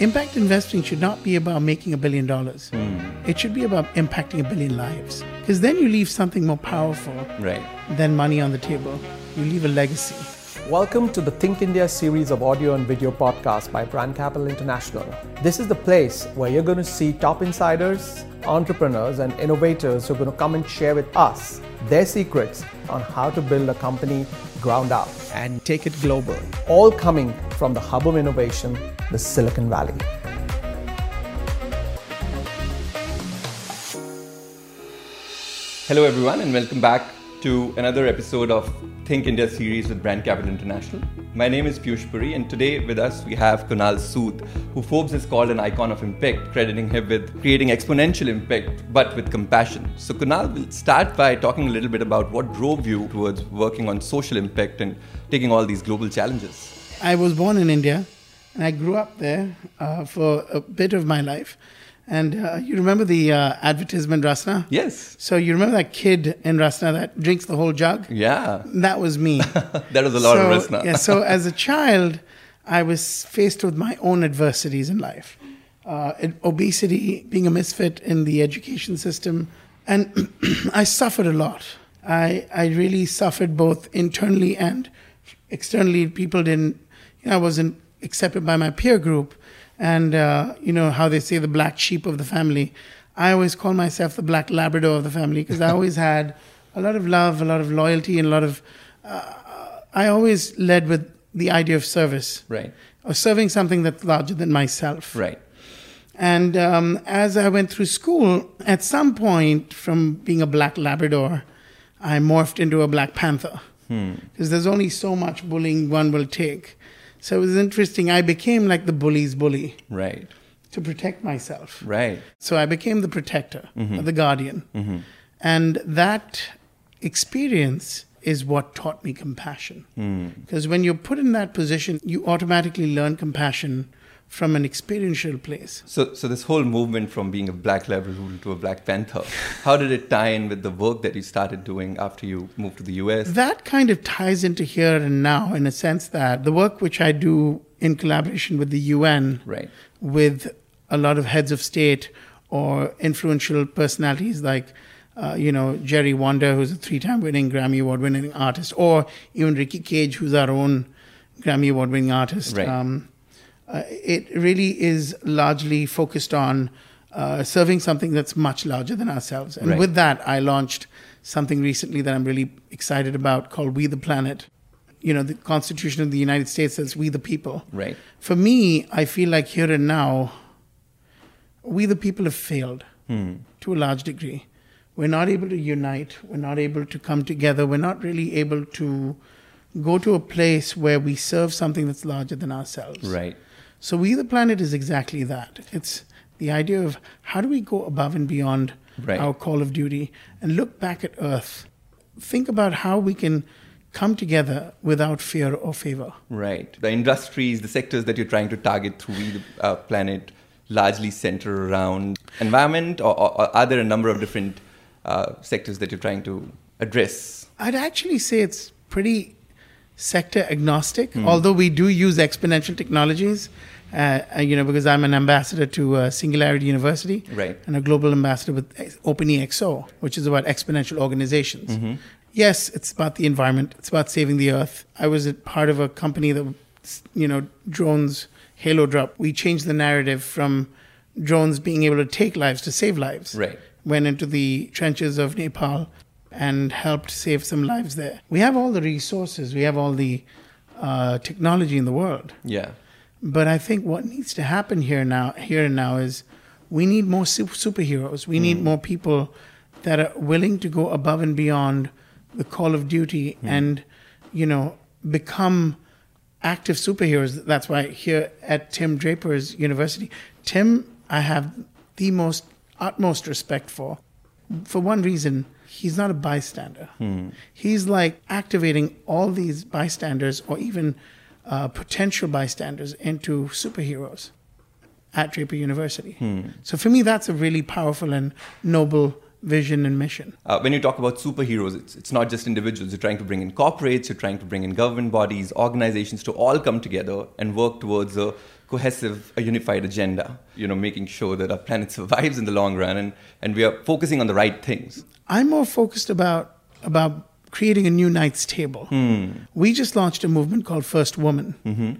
impact investing should not be about making a billion dollars. Hmm. It should be about impacting a billion lives. Because then you leave something more powerful Right. than money on the table. You leave a legacy. Welcome to the Think India series of audio and video podcasts by Brand Capital International. This is the place where you're going to see top insiders, entrepreneurs, and innovators who are going to come and share with us their secrets on how to build a company ground up. And take it global. All coming from the hub of innovation, the Silicon Valley. Hello, everyone, and welcome back to another episode of Think India series with Brand Capital International. My name is Piyush Puri, and today with us we have Kunal Sood, who Forbes has called an icon of impact, crediting him with creating exponential impact but with compassion. So, Kunal, we'll start by talking a little bit about what drove you towards working on social impact and taking all these global challenges. I was born in India and I grew up there uh, for a bit of my life. And uh, you remember the uh, advertisement Rasna? Yes. So you remember that kid in Rasna that drinks the whole jug? Yeah. That was me. That was a lot so, of now. yeah, so as a child, I was faced with my own adversities in life. Uh, obesity, being a misfit in the education system, and I suffered a lot. I, I really suffered both internally and externally. People didn't, you know, I wasn't accepted by my peer group. And, uh, you know, how they say the black sheep of the family. I always call myself the black Labrador of the family because I always had a lot of love, a lot of loyalty, and a lot of I always led with the idea of service, Right. or serving something that's larger than myself. Right. And um, as I went through school, at some point, from being a black Labrador, I morphed into a Black Panther because there's only so much bullying one will take. So it was interesting. I became like the bully's bully Right. to protect myself. Right. So I became the protector, or the guardian. Mm-hmm. And that experience is what taught me compassion. Mm. Because when you're put in that position, you automatically learn compassion from an experiential place. So, so this whole movement from being a black Labrador to a Black Panther, how did it tie in with the work that you started doing after you moved to the US? That kind of ties into here and now in a sense that the work which I do in collaboration with the UN, Right. with a lot of heads of state or influential personalities like, uh, you know, Jerry Wonder, who's a three-time winning Grammy Award-winning artist, or even Ricky Kej, who's our own Grammy Award-winning artist. Right. Um, uh, it really is largely focused on uh, serving something that's much larger than ourselves. And Right. with that, I launched something recently that I'm really excited about called We the Planet. You know, the Constitution of the United States says We the People. Right. For me, I feel like here and now, we the people have failed to a large degree. We're not able to unite. We're not able to come together. We're not really able to go to a place where we serve something that's larger than ourselves. Right. So We the Planet is exactly that. It's the idea of how do we go above and beyond Right. our call of duty and look back at Earth. Think about how we can come together without fear or favor. Right. The industries, the sectors that you're trying to target through We the uh, Planet largely center around environment, or, or, or are there a number of different uh, sectors that you're trying to address? I'd actually say it's pretty sector agnostic, although we do use exponential technologies. Uh, uh, you know, because I'm an ambassador to uh, Singularity University, Right. and a global ambassador with OpenEXO, which is about exponential organizations. Yes, it's about the environment. It's about saving the earth. I was a part of a company that, you know, drones, Halo Drop. We changed the narrative from drones being able to take lives to save lives Right. went into the trenches of Nepal and helped save some lives there. We have all the resources, we have all the uh, technology in the world, Yeah. but I think what needs to happen here now, here and now, is we need more su- superheroes. We need more people that are willing to go above and beyond the call of duty and, you know, become active superheroes. That's why here at Tim Draper's University, Tim, I have the most utmost respect for. For one reason, he's not a bystander. He's like activating all these bystanders or even uh, potential bystanders into superheroes at Draper University. So for me, that's a really powerful and noble vision and mission. Uh, when you talk about superheroes, it's, it's not just individuals. You're trying to bring in corporates, you're trying to bring in government bodies, organizations to all come together and work towards a cohesive, a unified agenda, you know, making sure that our planet survives in the long run and, and we are focusing on the right things. I'm more focused about about creating a new Knights table. Hmm. We just launched a movement called First Woman. Mm-hmm.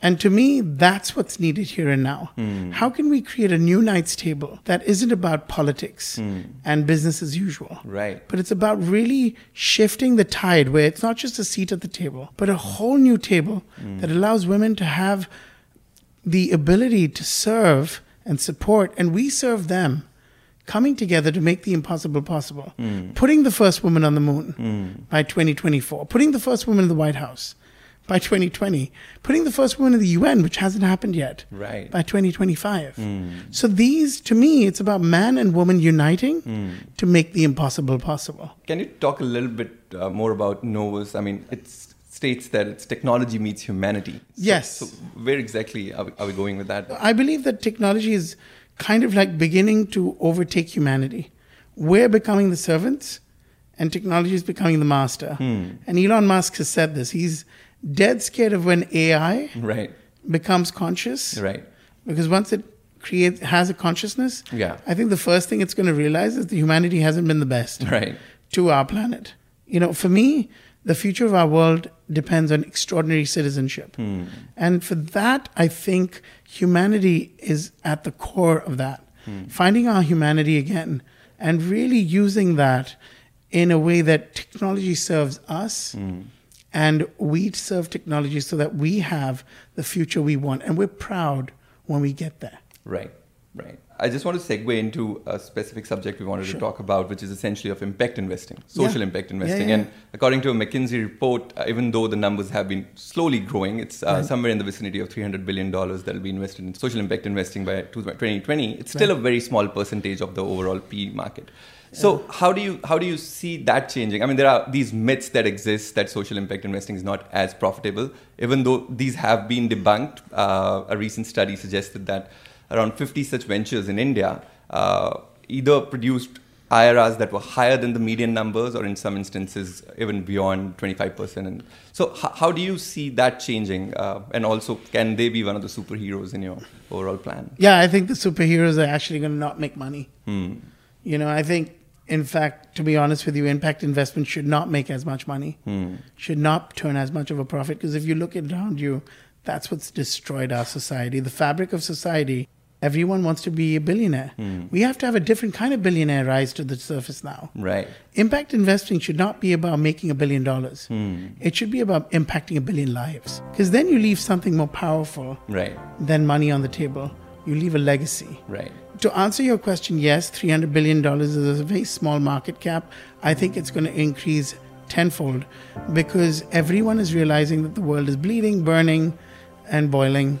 And to me, that's what's needed here and now. Hmm. How can we create a new Knights table that isn't about politics hmm. and business as usual? Right. But it's about really shifting the tide where it's not just a seat at the table, but a whole new table that allows women to have the ability to serve and support, and we serve them, coming together to make the impossible possible. Hmm. Putting the first woman on the moon hmm. by 2024, putting the first woman in the White House by 2020, putting the first woman in the UN, which hasn't happened yet, Right. by 2025. Hmm. So these, to me, it's about man and woman uniting to make the impossible possible. Can you talk a little bit uh, more about Novus? I mean, it states that it's technology meets humanity. So- Yes. So, where exactly are we, are we going with that? I believe that technology is kind of like beginning to overtake humanity. We're becoming the servants, and technology is becoming the master. Hmm. And Elon Musk has said this. He's dead scared of when AI Right. becomes conscious, Right. because once it creates has a consciousness, Yeah. I think the first thing it's going to realize is that humanity hasn't been the best Right. to our planet. You know, for me, the future of our world depends on extraordinary citizenship. Hmm. And for that, I think humanity is at the core of that. Hmm. Finding our humanity again and really using that in a way that technology serves us hmm. and we serve technology so that we have the future we want. And we're proud when we get there. Right, right. I just want to segue into a specific subject we wanted to talk about, which is essentially of impact investing, social Yeah. impact Yeah, investing. yeah. And according to a McKinsey report, uh, even though the numbers have been slowly growing, it's uh, somewhere in the vicinity of $300 billion that will be invested in social impact investing by 2020. It's still a very small percentage of the overall PE market. So how do you how do you see that changing? I mean, there are these myths that exist that social impact investing is not as profitable, even though these have been debunked. Uh, a recent study suggested that around 50 such ventures in India uh, either produced IRRs that were higher than the median numbers, or in some instances even beyond 25%. And so, h- how do you see that changing? Uh, and also, can they be one of the superheroes in your overall plan? Yeah, I think the superheroes are actually going to not make money. You know, I think, in fact, to be honest with you, impact investment should not make as much money, should not turn as much of a profit. Because if you look around you, that's what's destroyed our society. The fabric of society, everyone wants to be a billionaire. Hmm. We have to have a different kind of billionaire rise to the surface now. Right. Impact investing should not be about making a billion dollars. Hmm. It should be about impacting a billion lives. Because then you leave something more powerful Right. than money on the table. You leave a legacy. Right. To answer your question, yes, $300 billion is a very small market cap. I think it's going to increase tenfold because everyone is realizing that the world is bleeding, burning, and boiling.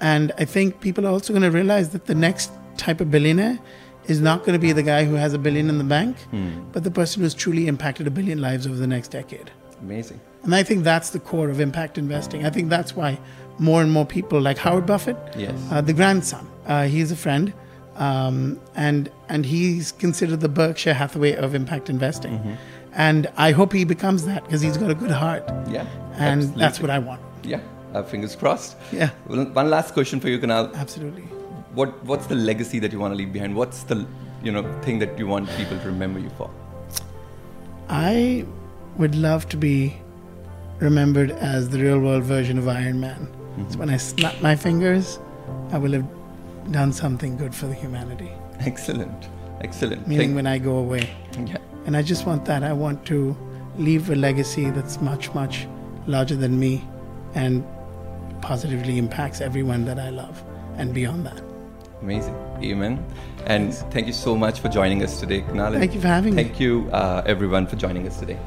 And I think people are also going to realize that the next type of billionaire is not going to be the guy who has a billion in the bank, but the person who's truly impacted a billion lives over the next decade. Amazing. And I think that's the core of impact investing. I think that's why more and more people like Howard Buffett, Yes. uh, the grandson, uh, he's a friend, um, and and he's considered the Berkshire Hathaway of impact investing. Mm-hmm. And I hope he becomes that because he's got a good heart, Yeah. and absolutely. that's what I want. Yeah. Uh, fingers crossed. Yeah. Well, one last question for you, Kunal. Absolutely. What What's the legacy that you want to leave behind? What's the you know thing that you want people to remember you for? I would love to be remembered as the real world version of Iron Man. So when I snap my fingers, I will have done something good for the humanity. Excellent. Excellent. Meaning Thank- when I go away. yeah. And I just want that. I want to leave a legacy that's much, much larger than me and positively impacts everyone that I love and beyond that. Amazing. Amen. And thank you so much for joining us today, Kunal. Thank you for having me. Thank you, uh, everyone, for joining us today.